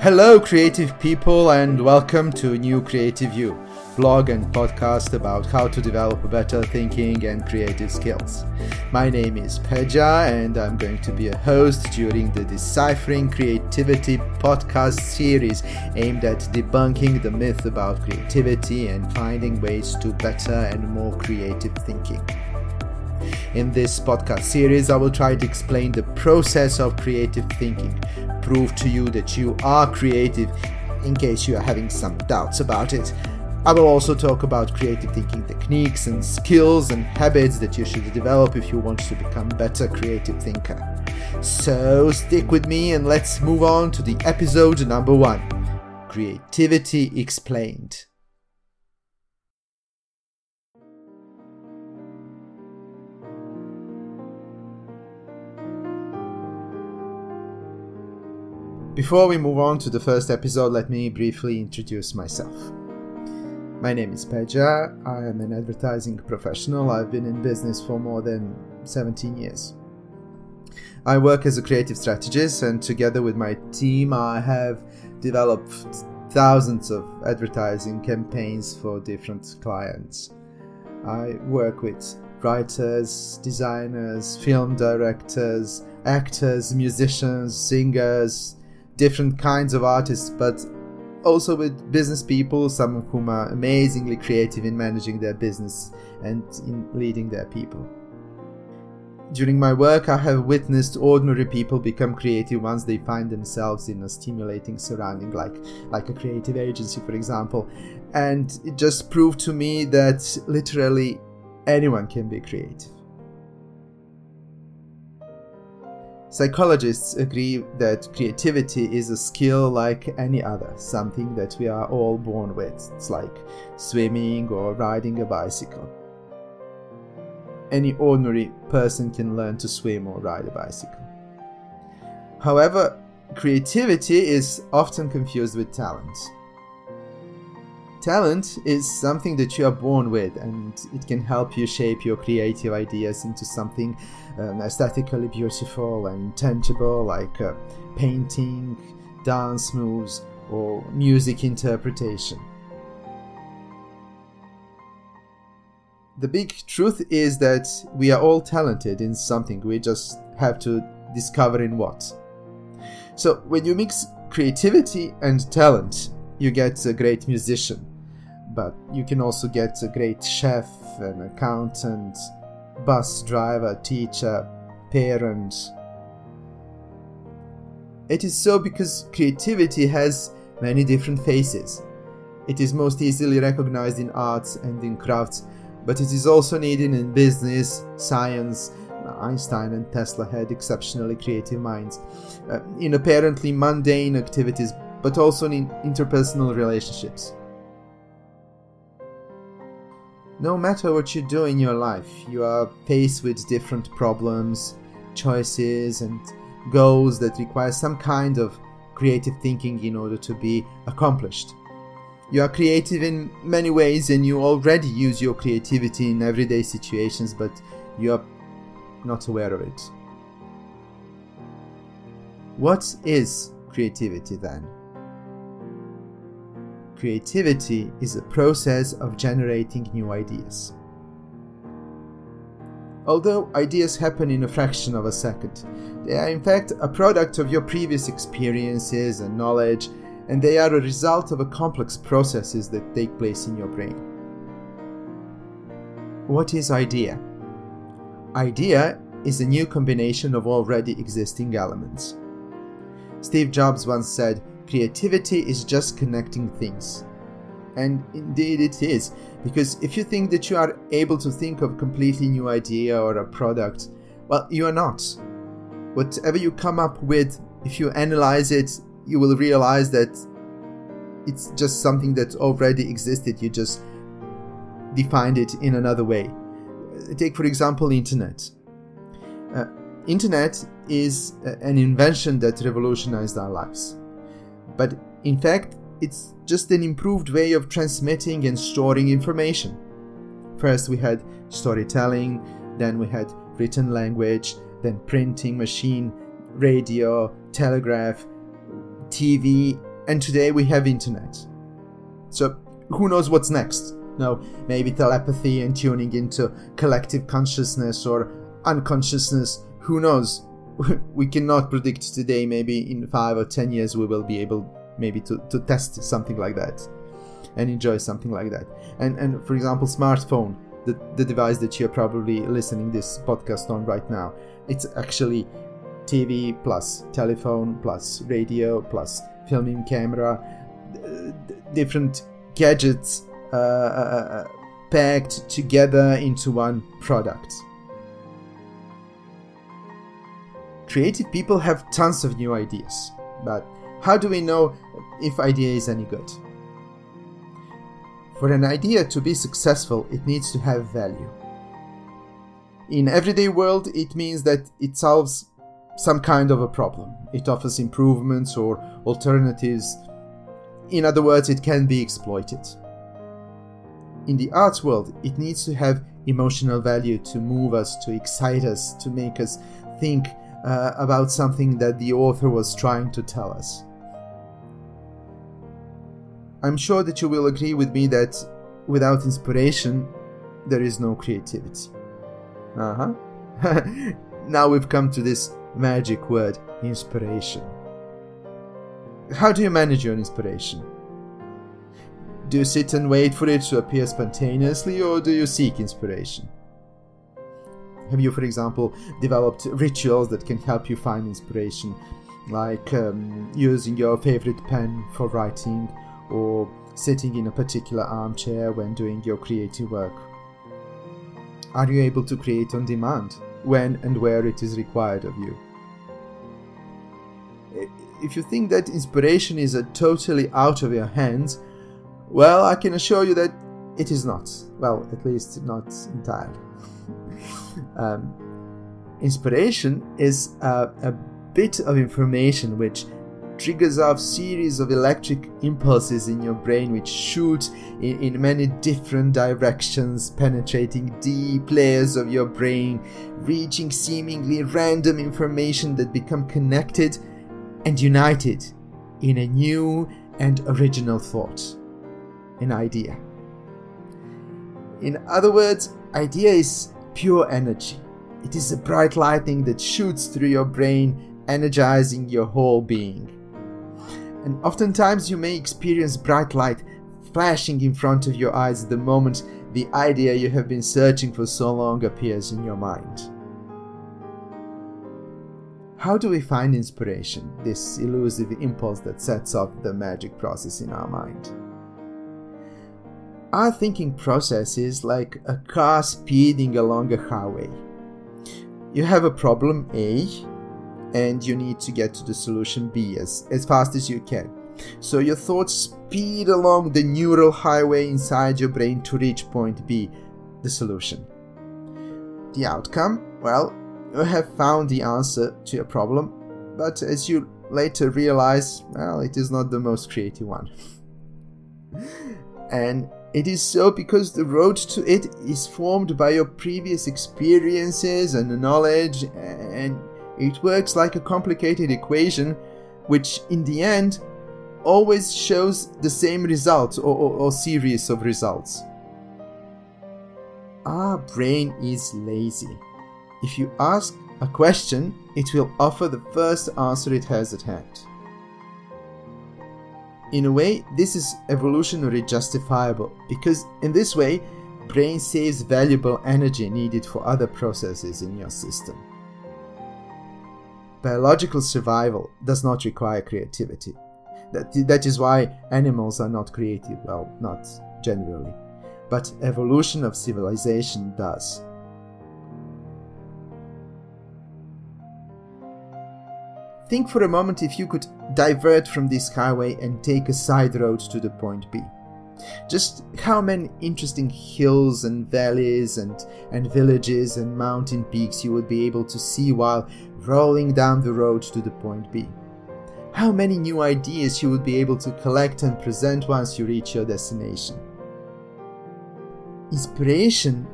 Hello, creative people, and welcome to New Creative You, blog and podcast about how to develop better thinking and creative skills. My name is Peja, and I'm going to be a host during the Deciphering Creativity podcast series aimed at debunking the myth about creativity and finding ways to better and more creative thinking. In this podcast series, I will try to explain the process of creative thinking, prove to you that you are creative in case you are having some doubts about it. I will also talk about creative thinking techniques and skills and habits that you should develop if you want to become better creative thinker. So stick with me and let's move on to the episode number one Creativity Explained. Before we move on to the first episode, let me briefly introduce myself. My name is Peja. I am an advertising professional. I've been in business for more than 17 years. I work as a creative strategist, and together with my team, I have developed thousands of advertising campaigns for different clients. I work with writers, designers, film directors, actors, musicians, singers, different kinds of artists, but also with business people, some of whom are amazingly creative in managing their business and in leading their people. During my work, I have witnessed ordinary people become creative once they find themselves in a stimulating surrounding, like, like a creative agency, for example. And it just proved to me that literally anyone can be creative. Psychologists agree that creativity is a skill like any other, something that we are all born with. It's like swimming or riding a bicycle. Any ordinary person can learn to swim or ride a bicycle. However, creativity is often confused with talent. Talent is something that you are born with, and it can help you shape your creative ideas into something um, aesthetically beautiful and tangible, like uh, painting, dance moves, or music interpretation. The big truth is that we are all talented in something, we just have to discover in what. So, when you mix creativity and talent, you get a great musician but you can also get a great chef, an accountant, bus driver, teacher, parent. It is so because creativity has many different faces. It is most easily recognized in arts and in crafts, but it is also needed in business, science. Einstein and Tesla had exceptionally creative minds. Uh, in apparently mundane activities, but also in interpersonal relationships. No matter what you do in your life, you are faced with different problems, choices, and goals that require some kind of creative thinking in order to be accomplished. You are creative in many ways and you already use your creativity in everyday situations, but you are not aware of it. What is creativity then? Creativity is a process of generating new ideas. Although ideas happen in a fraction of a second, they are in fact a product of your previous experiences and knowledge, and they are a result of a complex processes that take place in your brain. What is idea? Idea is a new combination of already existing elements. Steve Jobs once said, Creativity is just connecting things. And indeed it is, because if you think that you are able to think of a completely new idea or a product, well, you are not. Whatever you come up with, if you analyze it, you will realize that it's just something that already existed, you just defined it in another way. Take, for example, internet. Uh, internet is an invention that revolutionized our lives but in fact, it's just an improved way of transmitting and storing information. First, we had storytelling, then we had written language, then printing machine, radio, telegraph, TV, And today we have internet. So who knows what's next? No, maybe telepathy and tuning into collective consciousness or unconsciousness. Who knows? we cannot predict today. Maybe in five or ten years we will be able maybe to, to test something like that and enjoy something like that. And and for example, smartphone, the, the device that you're probably listening this podcast on right now, it's actually TV plus telephone plus radio plus filming camera, different gadgets uh, uh, uh, packed together into one product. Creative people have tons of new ideas, but how do we know if idea is any good? For an idea to be successful, it needs to have value. In everyday world, it means that it solves some kind of a problem. It offers improvements or alternatives. In other words, it can be exploited. In the arts world, it needs to have emotional value to move us, to excite us, to make us think uh, about something that the author was trying to tell us. I'm sure that you will agree with me that without inspiration, there is no creativity. Uh huh. now we've come to this magic word inspiration. How do you manage your inspiration? Do you sit and wait for it to appear spontaneously, or do you seek inspiration? Have you, for example, developed rituals that can help you find inspiration, like um, using your favorite pen for writing, or sitting in a particular armchair when doing your creative work? Are you able to create on demand when and where it is required of you? If you think that inspiration is totally out of your hands, well, I can assure you that it is not. Well, at least not entirely. um, inspiration is a, a bit of information which triggers off series of electric impulses in your brain which shoot in, in, many different directions penetrating deep layers of your brain reaching seemingly random information that become connected and united in a new and original thought an idea. In other words, idea is pure energy. It is a bright lightning that shoots through your brain, energizing your whole being. And oftentimes you may experience bright light flashing in front of your eyes the moment the idea you have been searching for so long appears in your mind. How do we find inspiration, this elusive impulse that sets off the magic process in our mind? Our thinking process is like a car speeding along a highway. You have a problem A, and you need to get to the solution B as, as fast as you can. So your thoughts speed along the neural highway inside your brain to reach point B, the solution. The outcome? Well, you have found the answer to your problem, but as you later realize, well, it is not the most creative one. and it is so because the road to it is formed by your previous experiences and knowledge, and it works like a complicated equation, which in the end always shows the same result or, or, or series of results. Our brain is lazy. If you ask a question, it will offer the first answer it has at hand. In a way, this is evolutionary justifiable because in this way, brain saves valuable energy needed for other processes in your system. Biological survival does not require creativity. That, that is why animals are not creative, well, not generally. But evolution of civilization does. Think for a moment if you could divert from this highway and take a side road to the point B. Just how many interesting hills and valleys and, and villages and mountain peaks you would be able to see while rolling down the road to the point B. How many new ideas you would be able to collect and present once you reach your destination. Inspiration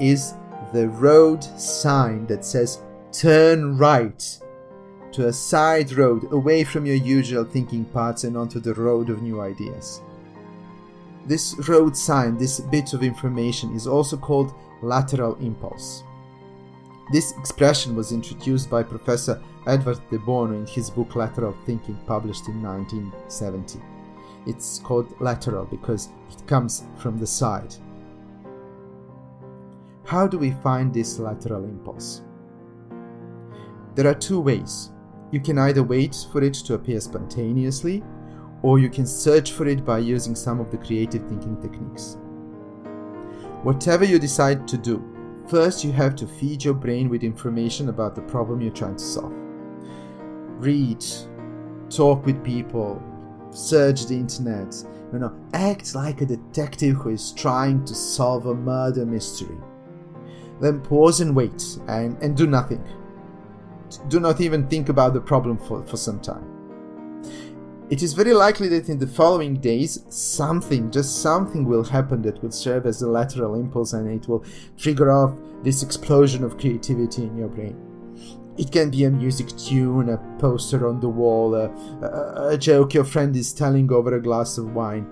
is the road sign that says turn right to a side road away from your usual thinking paths and onto the road of new ideas. This road sign, this bit of information, is also called lateral impulse. This expression was introduced by Professor Edward de Bono in his book Lateral Thinking, published in 1970. It's called lateral because it comes from the side. How do we find this lateral impulse? There are two ways. You can either wait for it to appear spontaneously, or you can search for it by using some of the creative thinking techniques. Whatever you decide to do, first you have to feed your brain with information about the problem you're trying to solve. Read, talk with people, search the internet, you know, act like a detective who is trying to solve a murder mystery. Then pause and wait and, and do nothing. Do not even think about the problem for, for some time. It is very likely that in the following days, something, just something will happen that will serve as a lateral impulse and it will trigger off this explosion of creativity in your brain. It can be a music tune, a poster on the wall, a, a, a joke your friend is telling over a glass of wine.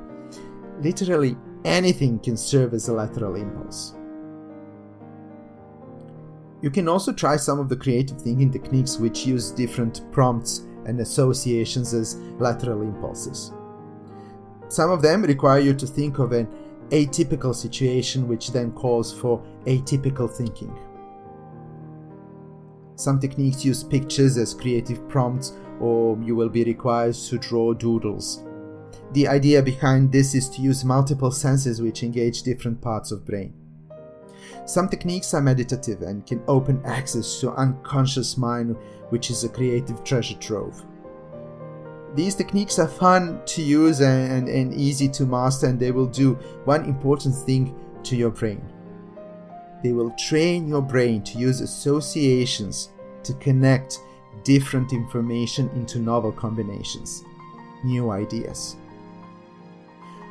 Literally anything can serve as a lateral impulse. You can also try some of the creative thinking techniques which use different prompts and associations as lateral impulses. Some of them require you to think of an atypical situation which then calls for atypical thinking. Some techniques use pictures as creative prompts, or you will be required to draw doodles. The idea behind this is to use multiple senses which engage different parts of brain. Some techniques are meditative and can open access to unconscious mind, which is a creative treasure trove. These techniques are fun to use and, and, and easy to master, and they will do one important thing to your brain. They will train your brain to use associations to connect different information into novel combinations, new ideas.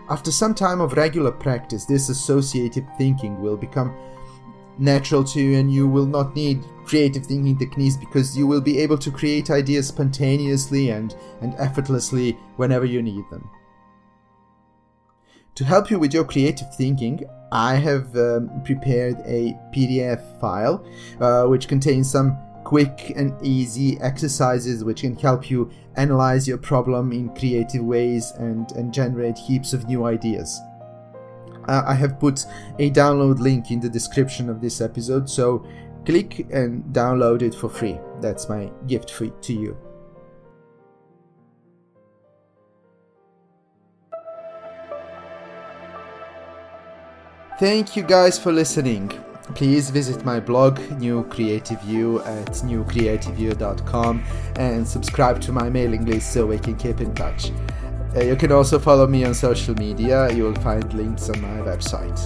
After some time of regular practice, this associative thinking will become natural to you and you will not need creative thinking techniques because you will be able to create ideas spontaneously and, and effortlessly whenever you need them. To help you with your creative thinking, I have um, prepared a PDF file uh, which contains some quick and easy exercises which can help you analyze your problem in creative ways and, and generate heaps of new ideas. I have put a download link in the description of this episode, so click and download it for free. That's my gift for, to you. Thank you guys for listening. Please visit my blog, New Creative You, at newcreativeyou.com and subscribe to my mailing list so we can keep in touch. Uh, you can also follow me on social media, you will find links on my website.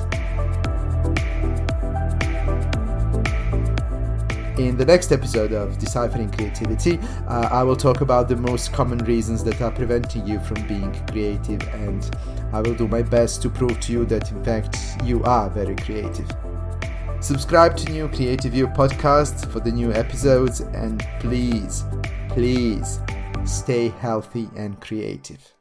In the next episode of Deciphering Creativity, uh, I will talk about the most common reasons that are preventing you from being creative, and I will do my best to prove to you that in fact you are very creative. Subscribe to New Creative You podcast for the new episodes, and please, please stay healthy and creative.